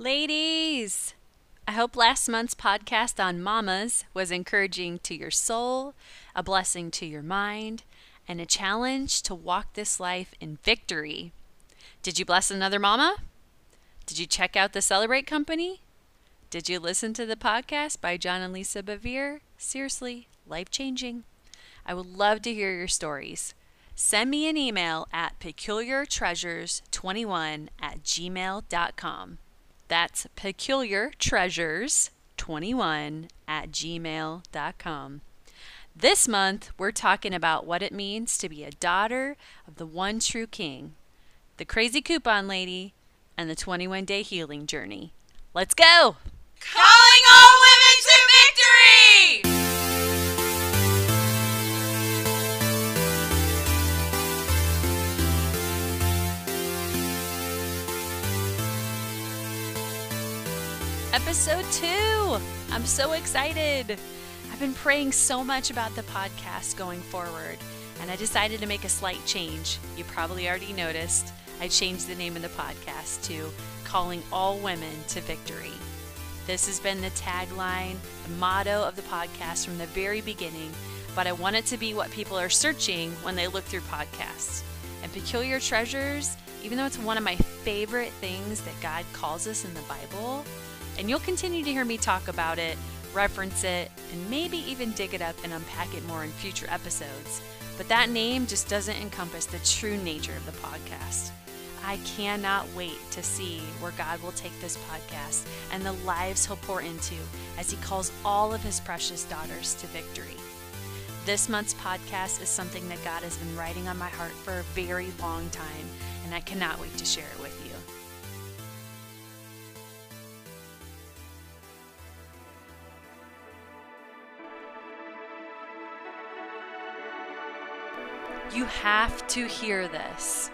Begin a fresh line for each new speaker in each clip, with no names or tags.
Ladies, I hope last month's podcast on mamas was encouraging to your soul, a blessing to your mind, and a challenge to walk this life in victory. Did you bless another mama? Did you check out the Celebrate Company? Did you listen to the podcast by John and Lisa Bevere? Seriously, life changing. I would love to hear your stories. Send me an email at peculiartreasures21 at gmail.com. That's peculiartreasures21 at gmail.com. This month, we're talking about what it means to be a daughter of the one true King, the crazy coupon lady, and the 21 day healing journey. Let's go!
Calling all women to victory!
Episode two! I'm so excited! I've been praying so much about the podcast going forward, and I decided to make a slight change. You probably already noticed. I changed the name of the podcast to Calling All Women to Victory. This has been the tagline, the motto of the podcast from the very beginning, but I want it to be what people are searching when they look through podcasts. And Peculiar Treasures, even though it's one of my favorite things that God calls us in the Bible, and you'll continue to hear me talk about it, reference it, and maybe even dig it up and unpack it more in future episodes. But that name just doesn't encompass the true nature of the podcast. I cannot wait to see where God will take this podcast and the lives he'll pour into as he calls all of his precious daughters to victory. This month's podcast is something that God has been writing on my heart for a very long time, and I cannot wait to share it with you. You have to hear this.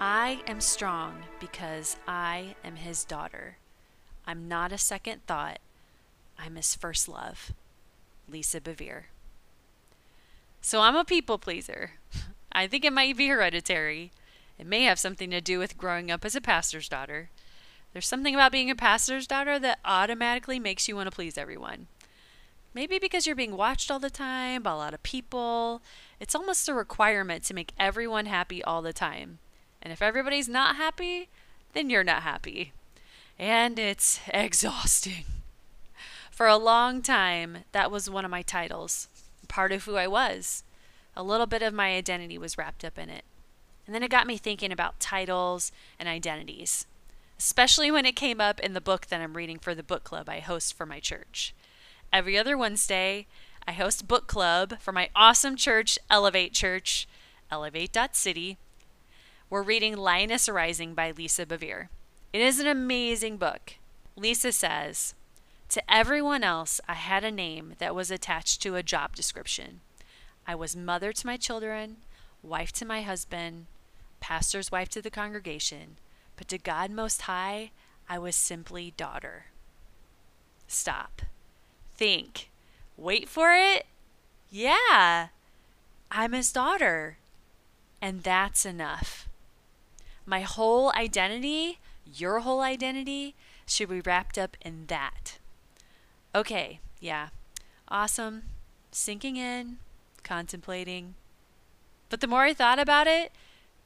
I am strong because I am his daughter. I'm not a second thought. I'm his first love. Lisa Bevere. So I'm a people pleaser. I think it might be hereditary. It may have something to do with growing up as a pastor's daughter. There's something about being a pastor's daughter that automatically makes you want to please everyone. Maybe because you're being watched all the time by a lot of people. It's almost a requirement to make everyone happy all the time. And if everybody's not happy, then you're not happy. And it's exhausting. For a long time, that was one of my titles, part of who I was. A little bit of my identity was wrapped up in it. And then it got me thinking about titles and identities, especially when it came up in the book that I'm reading for the book club I host for my church. Every other Wednesday, I host book club for my awesome church, Elevate Church, elevate.city. We're reading Lioness Rising by Lisa Bevere. It is an amazing book. Lisa says, To everyone else, I had a name that was attached to a job description. I was mother to my children, wife to my husband, pastor's wife to the congregation, but to God Most High, I was simply daughter. Stop. Think. Wait for it. Yeah, I'm his daughter. And that's enough. My whole identity, your whole identity, should be wrapped up in that. Okay, yeah. Awesome. Sinking in, contemplating. But the more I thought about it,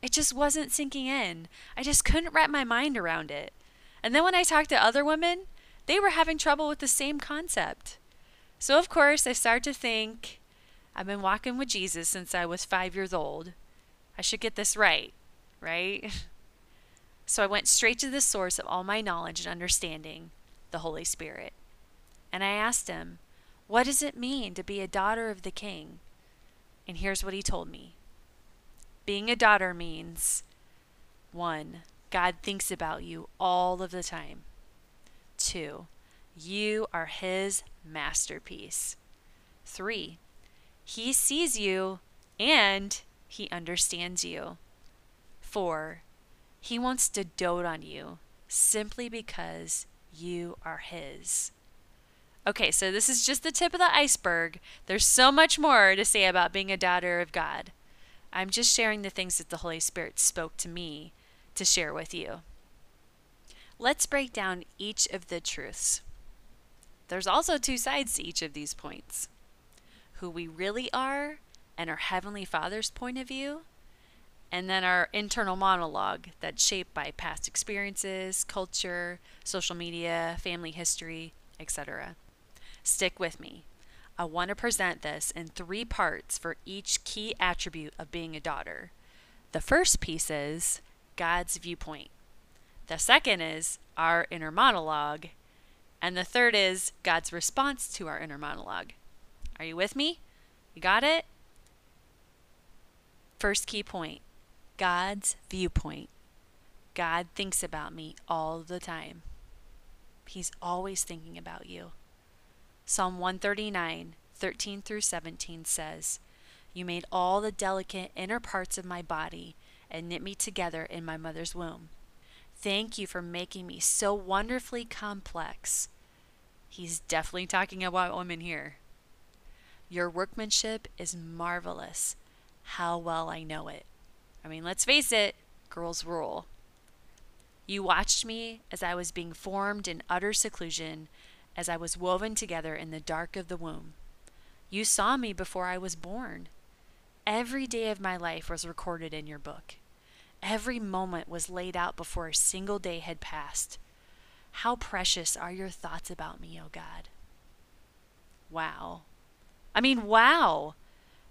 it just wasn't sinking in. I just couldn't wrap my mind around it. And then when I talked to other women, they were having trouble with the same concept. So, of course, I started to think I've been walking with Jesus since I was five years old. I should get this right, right? So I went straight to the source of all my knowledge and understanding, the Holy Spirit. And I asked him, What does it mean to be a daughter of the King? And here's what he told me Being a daughter means one, God thinks about you all of the time. Two, you are his masterpiece. Three, he sees you and he understands you. Four, he wants to dote on you simply because you are His. Okay, so this is just the tip of the iceberg. There's so much more to say about being a daughter of God. I'm just sharing the things that the Holy Spirit spoke to me to share with you. Let's break down each of the truths. There's also two sides to each of these points who we really are and our Heavenly Father's point of view, and then our internal monologue that's shaped by past experiences, culture, social media, family history, etc. Stick with me. I want to present this in three parts for each key attribute of being a daughter. The first piece is God's viewpoint. The second is our inner monologue. And the third is God's response to our inner monologue. Are you with me? You got it? First key point God's viewpoint. God thinks about me all the time. He's always thinking about you. Psalm 139, 13 through 17 says, You made all the delicate inner parts of my body and knit me together in my mother's womb. Thank you for making me so wonderfully complex. He's definitely talking about women here. Your workmanship is marvelous. How well I know it. I mean, let's face it, girls rule. You watched me as I was being formed in utter seclusion, as I was woven together in the dark of the womb. You saw me before I was born. Every day of my life was recorded in your book. Every moment was laid out before a single day had passed. How precious are your thoughts about me, O God. Wow. I mean, wow.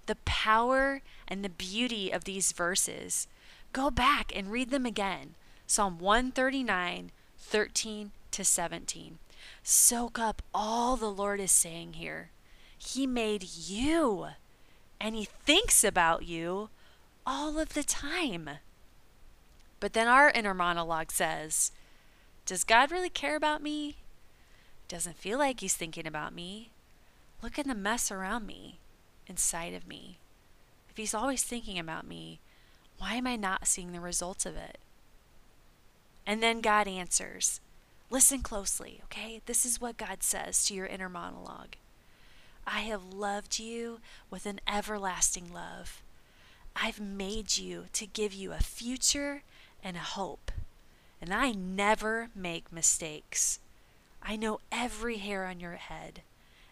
The power and the beauty of these verses. Go back and read them again. Psalm 139, 13 to 17. Soak up all the Lord is saying here. He made you, and He thinks about you all of the time. But then our inner monologue says, Does God really care about me? Doesn't feel like He's thinking about me. Look at the mess around me, inside of me. If He's always thinking about me, why am I not seeing the results of it? And then God answers. Listen closely, okay? This is what God says to your inner monologue. I have loved you with an everlasting love. I've made you to give you a future and hope. And I never make mistakes. I know every hair on your head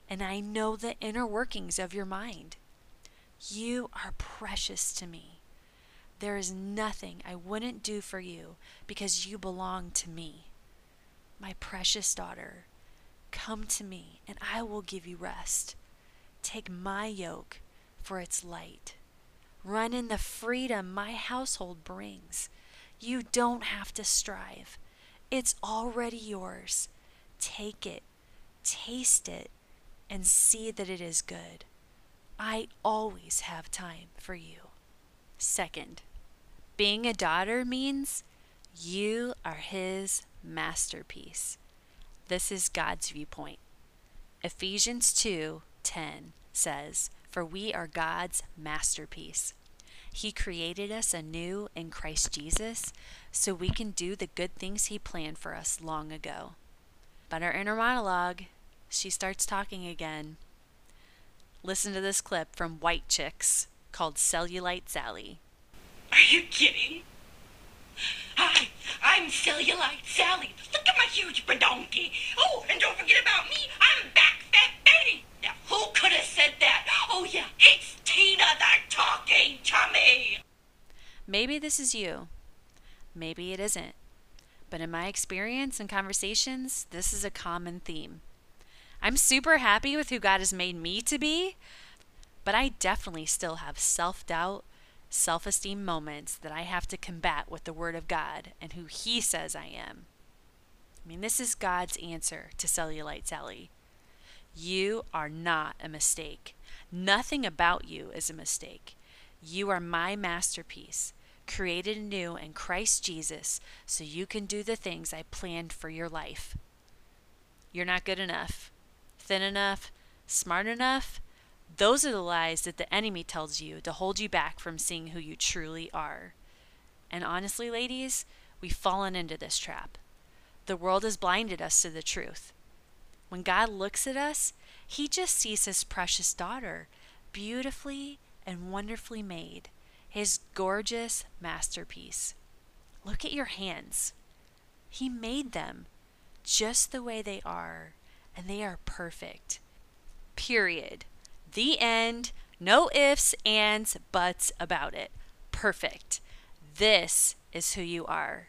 and I know the inner workings of your mind. You are precious to me. There is nothing I wouldn't do for you because you belong to me. My precious daughter, come to me and I will give you rest. Take my yoke for its light. Run in the freedom my household brings. You don't have to strive, it's already yours. Take it, taste it, and see that it is good. I always have time for you. Second, being a daughter means you are His masterpiece. This is God's viewpoint. Ephesians 2 10 says, For we are God's masterpiece. He created us anew in Christ Jesus so we can do the good things He planned for us long ago. But our inner monologue she starts talking again. Listen to this clip from White Chicks called Cellulite Sally.
Are you kidding? Hi, I'm Cellulite Sally. Look at my huge badonkey. Oh, and don't forget about me. I'm Back Fat Betty. Now, who could have said that? Oh, yeah, it's Tina the Talking Tummy.
Maybe this is you. Maybe it isn't. But in my experience and conversations, this is a common theme. I'm super happy with who God has made me to be, but I definitely still have self doubt, self esteem moments that I have to combat with the Word of God and who He says I am. I mean, this is God's answer to Cellulite Sally. You are not a mistake. Nothing about you is a mistake. You are my masterpiece, created anew in Christ Jesus, so you can do the things I planned for your life. You're not good enough thin enough, smart enough, those are the lies that the enemy tells you to hold you back from seeing who you truly are. And honestly, ladies, we've fallen into this trap. The world has blinded us to the truth. When God looks at us, he just sees his precious daughter, beautifully and wonderfully made, his gorgeous masterpiece. Look at your hands. He made them just the way they are, and they are perfect. Period. The end. No ifs, ands, buts about it. Perfect. This is who you are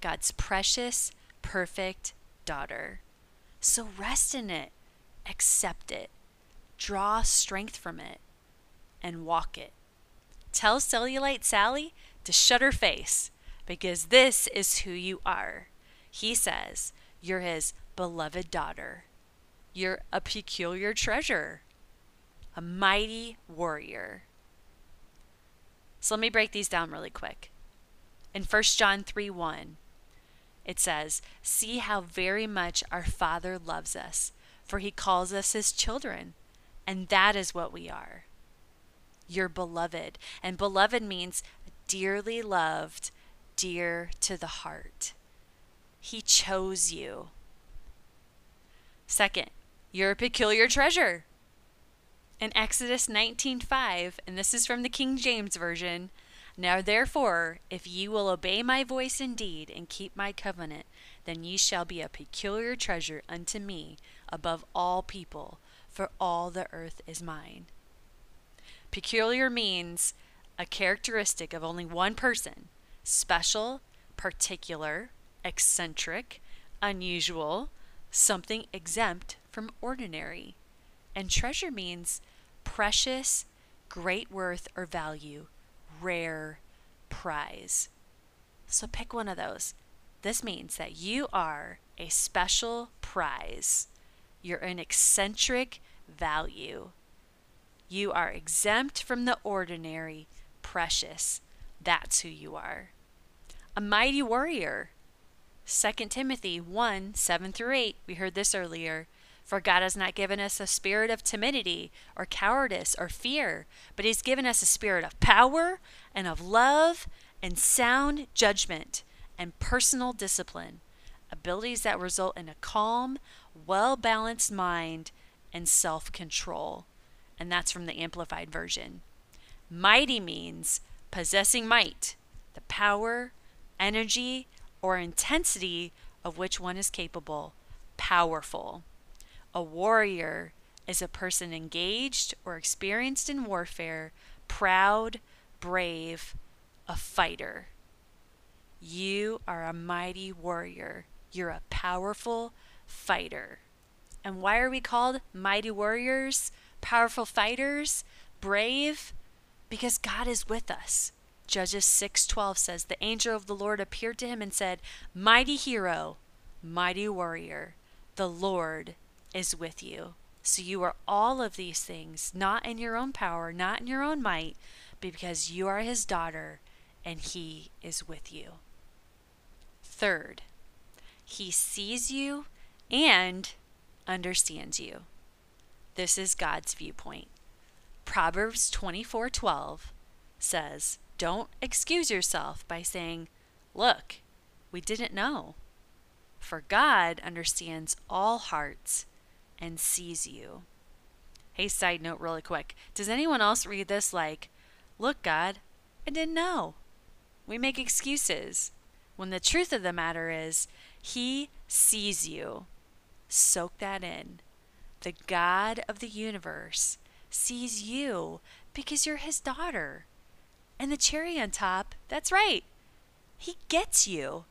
God's precious, perfect daughter. So rest in it, accept it, draw strength from it, and walk it. Tell Cellulite Sally to shut her face because this is who you are. He says, You're his beloved daughter. You're a peculiar treasure, a mighty warrior. So let me break these down really quick. In 1 John 3 1, it says, See how very much our Father loves us, for he calls us his children, and that is what we are. You're beloved, and beloved means dearly loved, dear to the heart. He chose you. Second, you're a peculiar treasure. In Exodus 19:5, and this is from the King James version, now therefore, if ye will obey my voice indeed and keep my covenant, then ye shall be a peculiar treasure unto me above all people, for all the earth is mine. Peculiar means a characteristic of only one person, special, particular, eccentric, unusual, something exempt from ordinary. And treasure means precious, great worth or value, rare prize. So pick one of those. This means that you are a special prize. You're an eccentric value. You are exempt from the ordinary, precious. That's who you are. A mighty warrior. 2 Timothy 1 7 through 8. We heard this earlier. For God has not given us a spirit of timidity or cowardice or fear, but He's given us a spirit of power and of love and sound judgment and personal discipline, abilities that result in a calm, well balanced mind and self control. And that's from the Amplified Version. Mighty means possessing might, the power, energy, or intensity of which one is capable, powerful. A warrior is a person engaged or experienced in warfare, proud, brave, a fighter. You are a mighty warrior. You're a powerful fighter. And why are we called mighty warriors, powerful fighters, brave? Because God is with us. Judges 6:12 says the angel of the Lord appeared to him and said, "Mighty hero, mighty warrior, the Lord is with you. So you are all of these things, not in your own power, not in your own might, but because you are his daughter and he is with you. Third, he sees you and understands you. This is God's viewpoint. Proverbs 24:12 says, "Don't excuse yourself by saying, "Look, we didn't know." For God understands all hearts and sees you. Hey, side note, really quick. Does anyone else read this like, Look, God, I didn't know? We make excuses when the truth of the matter is, He sees you. Soak that in. The God of the universe sees you because you're His daughter. And the cherry on top, that's right, He gets you.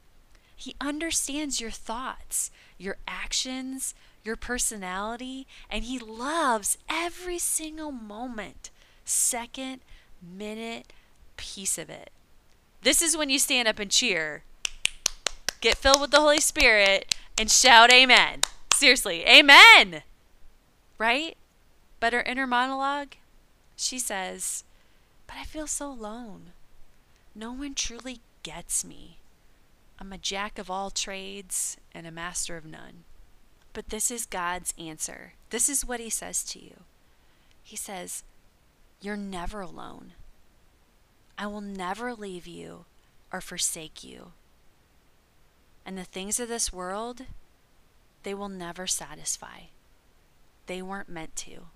He understands your thoughts, your actions, your personality, and He loves every single moment, second, minute, piece of it. This is when you stand up and cheer, get filled with the Holy Spirit, and shout Amen. Seriously, Amen! Right? But her inner monologue, she says, But I feel so alone. No one truly gets me. I'm a jack of all trades and a master of none. But this is God's answer. This is what He says to you. He says, You're never alone. I will never leave you or forsake you. And the things of this world, they will never satisfy. They weren't meant to.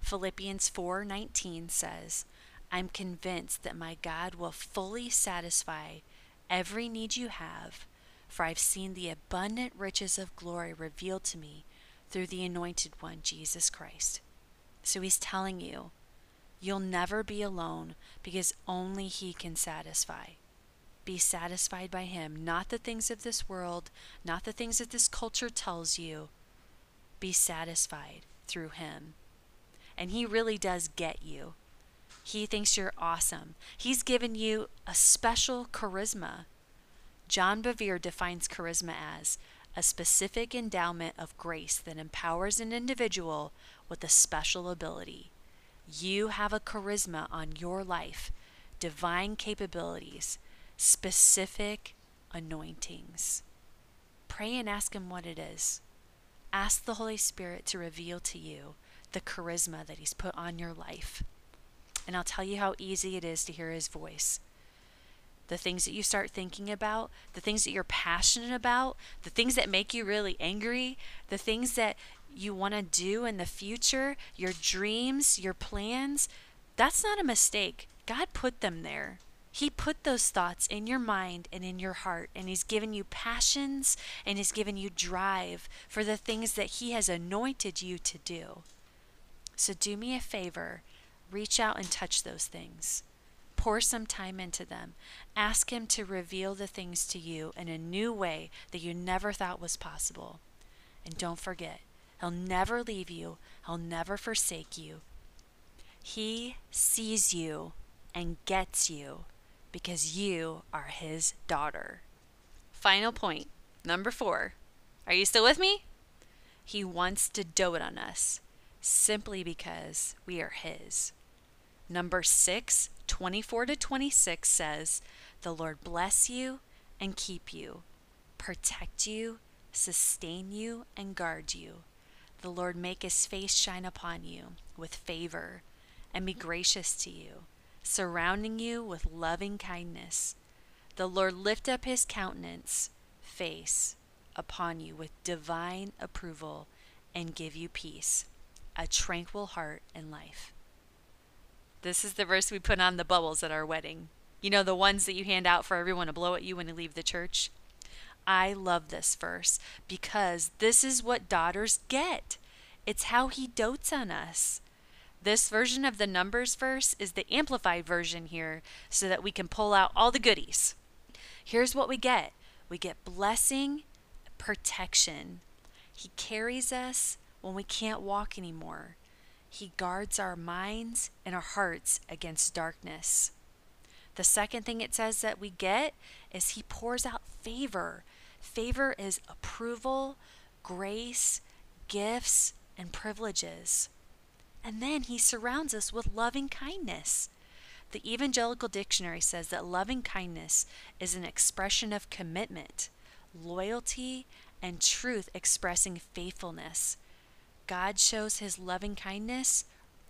Philippians 4:19 says, "I'm convinced that my God will fully satisfy every need you have for I've seen the abundant riches of glory revealed to me through the anointed one, Jesus Christ. So he's telling you, you'll never be alone because only he can satisfy. Be satisfied by him, not the things of this world, not the things that this culture tells you. Be satisfied through him. And he really does get you. He thinks you're awesome. He's given you a special charisma. John Bevere defines charisma as a specific endowment of grace that empowers an individual with a special ability. You have a charisma on your life, divine capabilities, specific anointings. Pray and ask Him what it is. Ask the Holy Spirit to reveal to you the charisma that He's put on your life. And I'll tell you how easy it is to hear His voice the things that you start thinking about, the things that you're passionate about, the things that make you really angry, the things that you want to do in the future, your dreams, your plans, that's not a mistake. God put them there. He put those thoughts in your mind and in your heart, and He's given you passions and He's given you drive for the things that He has anointed you to do. So do me a favor reach out and touch those things. Pour some time into them. Ask Him to reveal the things to you in a new way that you never thought was possible. And don't forget, He'll never leave you, He'll never forsake you. He sees you and gets you because you are His daughter. Final point, number four. Are you still with me? He wants to dote on us simply because we are His. Numbers six, 24 to 26 says, The Lord bless you and keep you, protect you, sustain you, and guard you. The Lord make his face shine upon you with favor and be gracious to you, surrounding you with loving kindness. The Lord lift up his countenance, face, upon you with divine approval and give you peace, a tranquil heart and life. This is the verse we put on the bubbles at our wedding. You know, the ones that you hand out for everyone to blow at you when you leave the church? I love this verse because this is what daughters get. It's how he dotes on us. This version of the Numbers verse is the amplified version here so that we can pull out all the goodies. Here's what we get we get blessing, protection. He carries us when we can't walk anymore. He guards our minds and our hearts against darkness. The second thing it says that we get is He pours out favor. Favor is approval, grace, gifts, and privileges. And then He surrounds us with loving kindness. The Evangelical Dictionary says that loving kindness is an expression of commitment, loyalty, and truth expressing faithfulness. God shows his loving kindness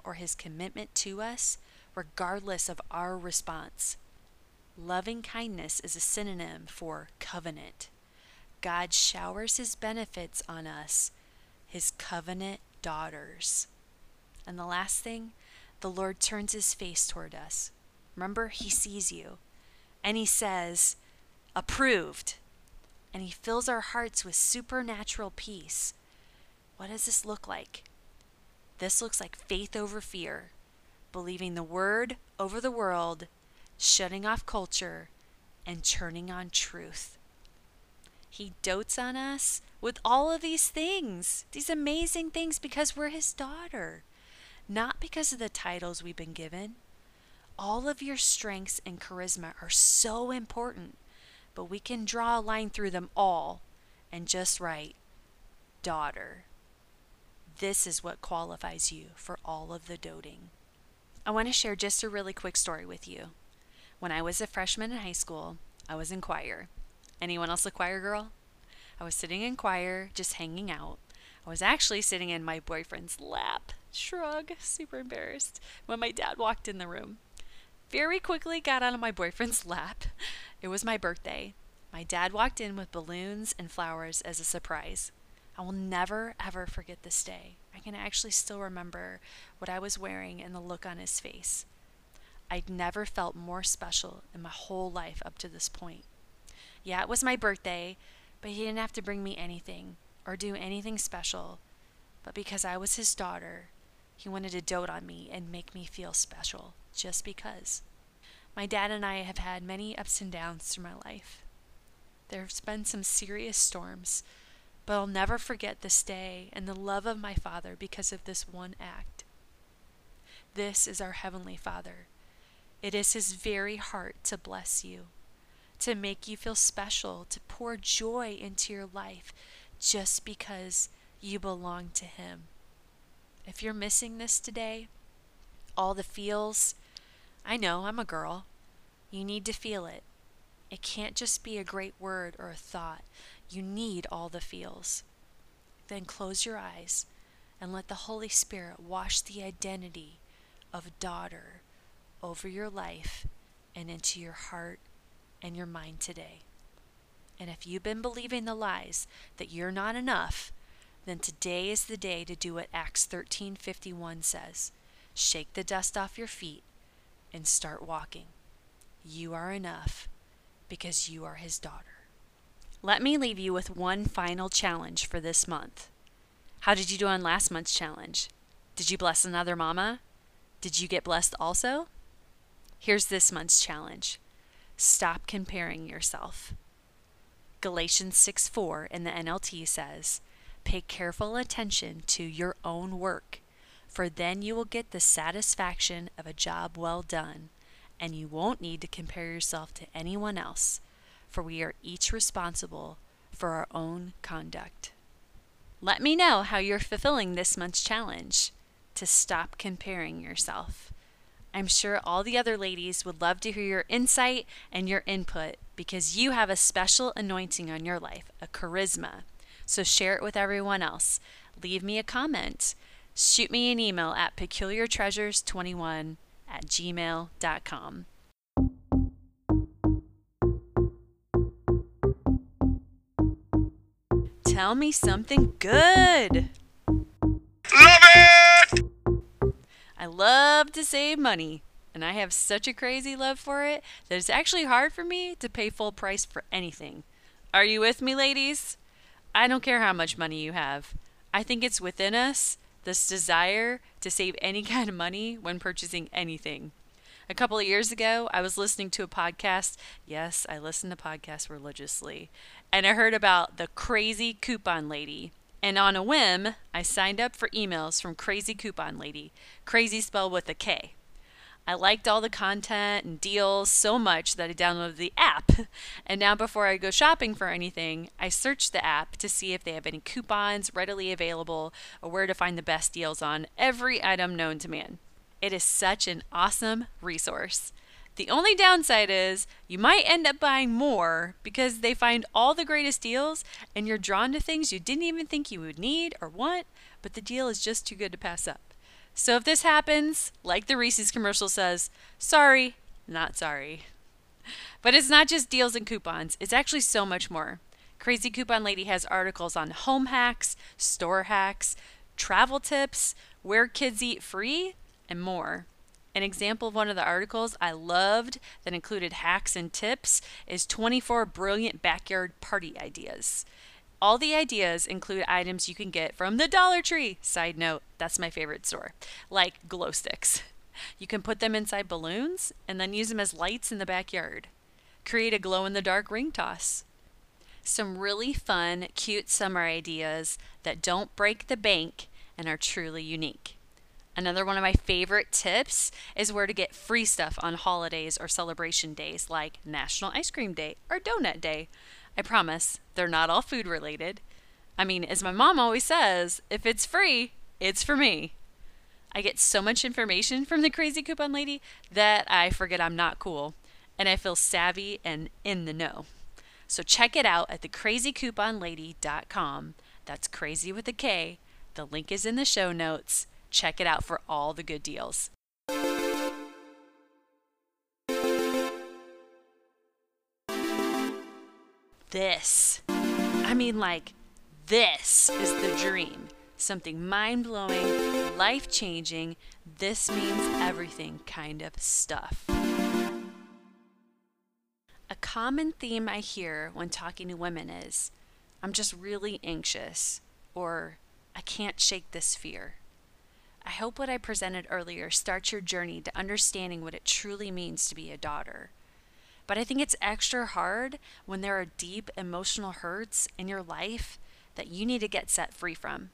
or his commitment to us regardless of our response. Loving kindness is a synonym for covenant. God showers his benefits on us, his covenant daughters. And the last thing, the Lord turns his face toward us. Remember, he sees you. And he says, approved. And he fills our hearts with supernatural peace. What does this look like? This looks like faith over fear, believing the word over the world, shutting off culture, and turning on truth. He dotes on us with all of these things, these amazing things, because we're his daughter, not because of the titles we've been given. All of your strengths and charisma are so important, but we can draw a line through them all and just write, daughter. This is what qualifies you for all of the doting. I want to share just a really quick story with you. When I was a freshman in high school, I was in choir. Anyone else a choir girl? I was sitting in choir, just hanging out. I was actually sitting in my boyfriend's lap. Shrug, super embarrassed, when my dad walked in the room. Very quickly got out of my boyfriend's lap. It was my birthday. My dad walked in with balloons and flowers as a surprise. I will never, ever forget this day. I can actually still remember what I was wearing and the look on his face. I'd never felt more special in my whole life up to this point. Yeah, it was my birthday, but he didn't have to bring me anything or do anything special. But because I was his daughter, he wanted to dote on me and make me feel special just because. My dad and I have had many ups and downs through my life. There's been some serious storms, but I'll never forget this day and the love of my Father because of this one act. This is our Heavenly Father. It is His very heart to bless you, to make you feel special, to pour joy into your life just because you belong to Him. If you're missing this today, all the feels, I know I'm a girl. You need to feel it. It can't just be a great word or a thought. You need all the feels. Then close your eyes and let the Holy Spirit wash the identity of daughter over your life and into your heart and your mind today. And if you've been believing the lies that you're not enough, then today is the day to do what Acts 13:51 says. Shake the dust off your feet and start walking. You are enough because you are his daughter. Let me leave you with one final challenge for this month. How did you do on last month's challenge? Did you bless another mama? Did you get blessed also? Here's this month's challenge stop comparing yourself. Galatians 6 4 in the NLT says, Pay careful attention to your own work, for then you will get the satisfaction of a job well done and you won't need to compare yourself to anyone else, for we are each responsible for our own conduct. Let me know how you're fulfilling this month's challenge to stop comparing yourself. I'm sure all the other ladies would love to hear your insight and your input because you have a special anointing on your life, a charisma. So share it with everyone else. Leave me a comment. Shoot me an email at peculiartreasures21 at gmail.com. Tell me something good.
Love it!
I love to save money, and I have such a crazy love for it that it's actually hard for me to pay full price for anything. Are you with me, ladies? I don't care how much money you have. I think it's within us this desire to save any kind of money when purchasing anything. A couple of years ago, I was listening to a podcast. Yes, I listen to podcasts religiously. And I heard about the crazy coupon lady. And on a whim, I signed up for emails from Crazy Coupon Lady, crazy spelled with a K. I liked all the content and deals so much that I downloaded the app. And now, before I go shopping for anything, I search the app to see if they have any coupons readily available or where to find the best deals on every item known to man. It is such an awesome resource. The only downside is you might end up buying more because they find all the greatest deals and you're drawn to things you didn't even think you would need or want, but the deal is just too good to pass up. So if this happens, like the Reese's commercial says, sorry, not sorry. But it's not just deals and coupons, it's actually so much more. Crazy Coupon Lady has articles on home hacks, store hacks, travel tips, where kids eat free, and more. An example of one of the articles I loved that included hacks and tips is 24 brilliant backyard party ideas. All the ideas include items you can get from the Dollar Tree. Side note, that's my favorite store. Like glow sticks. You can put them inside balloons and then use them as lights in the backyard. Create a glow in the dark ring toss. Some really fun, cute summer ideas that don't break the bank and are truly unique. Another one of my favorite tips is where to get free stuff on holidays or celebration days like National Ice Cream Day or Donut Day. I promise they're not all food related. I mean, as my mom always says, if it's free, it's for me. I get so much information from the crazy coupon lady that I forget I'm not cool and I feel savvy and in the know. So check it out at thecrazycouponlady.com. That's crazy with a K. The link is in the show notes. Check it out for all the good deals. This. I mean, like, this is the dream. Something mind blowing, life changing, this means everything kind of stuff. A common theme I hear when talking to women is I'm just really anxious, or I can't shake this fear. I hope what I presented earlier starts your journey to understanding what it truly means to be a daughter. But I think it's extra hard when there are deep emotional hurts in your life that you need to get set free from.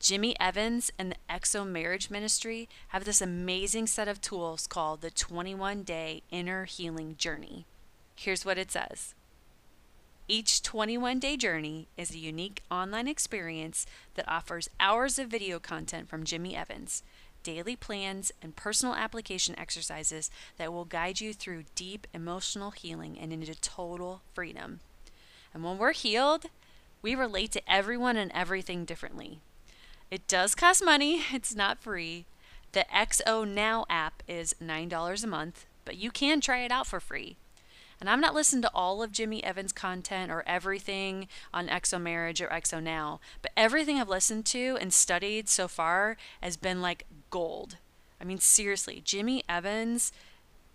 Jimmy Evans and the XO Marriage Ministry have this amazing set of tools called the 21 Day Inner Healing Journey. Here's what it says Each 21 day journey is a unique online experience that offers hours of video content from Jimmy Evans, daily plans, and personal application exercises that will guide you through deep emotional healing and into total freedom. And when we're healed, we relate to everyone and everything differently. It does cost money, it's not free. The XO Now app is $9 a month, but you can try it out for free. And I'm not listening to all of Jimmy Evans' content or everything on XO Marriage or XO Now, but everything I've listened to and studied so far has been like gold. I mean, seriously, Jimmy Evans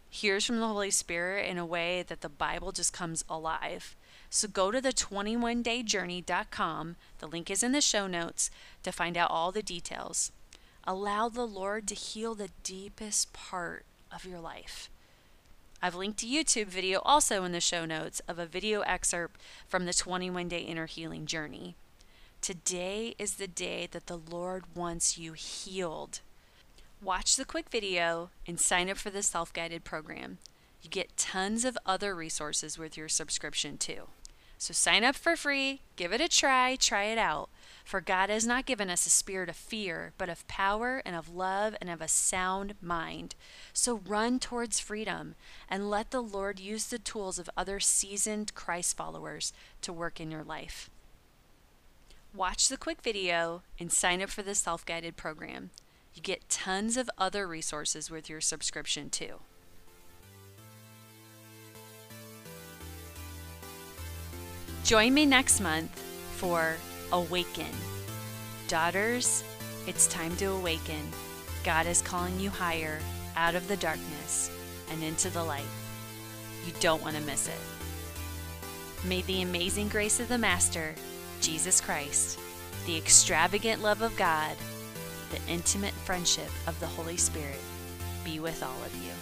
hears from the Holy Spirit in a way that the Bible just comes alive. So go to the 21dayjourney.com, the link is in the show notes, to find out all the details. Allow the Lord to heal the deepest part of your life. I've linked a YouTube video also in the show notes of a video excerpt from the 21 Day Inner Healing Journey. Today is the day that the Lord wants you healed. Watch the quick video and sign up for the self guided program. You get tons of other resources with your subscription too. So sign up for free, give it a try, try it out. For God has not given us a spirit of fear, but of power and of love and of a sound mind. So run towards freedom and let the Lord use the tools of other seasoned Christ followers to work in your life. Watch the quick video and sign up for the self guided program. You get tons of other resources with your subscription too. Join me next month for Awaken. Daughters, it's time to awaken. God is calling you higher out of the darkness and into the light. You don't want to miss it. May the amazing grace of the Master, Jesus Christ, the extravagant love of God, the intimate friendship of the Holy Spirit be with all of you.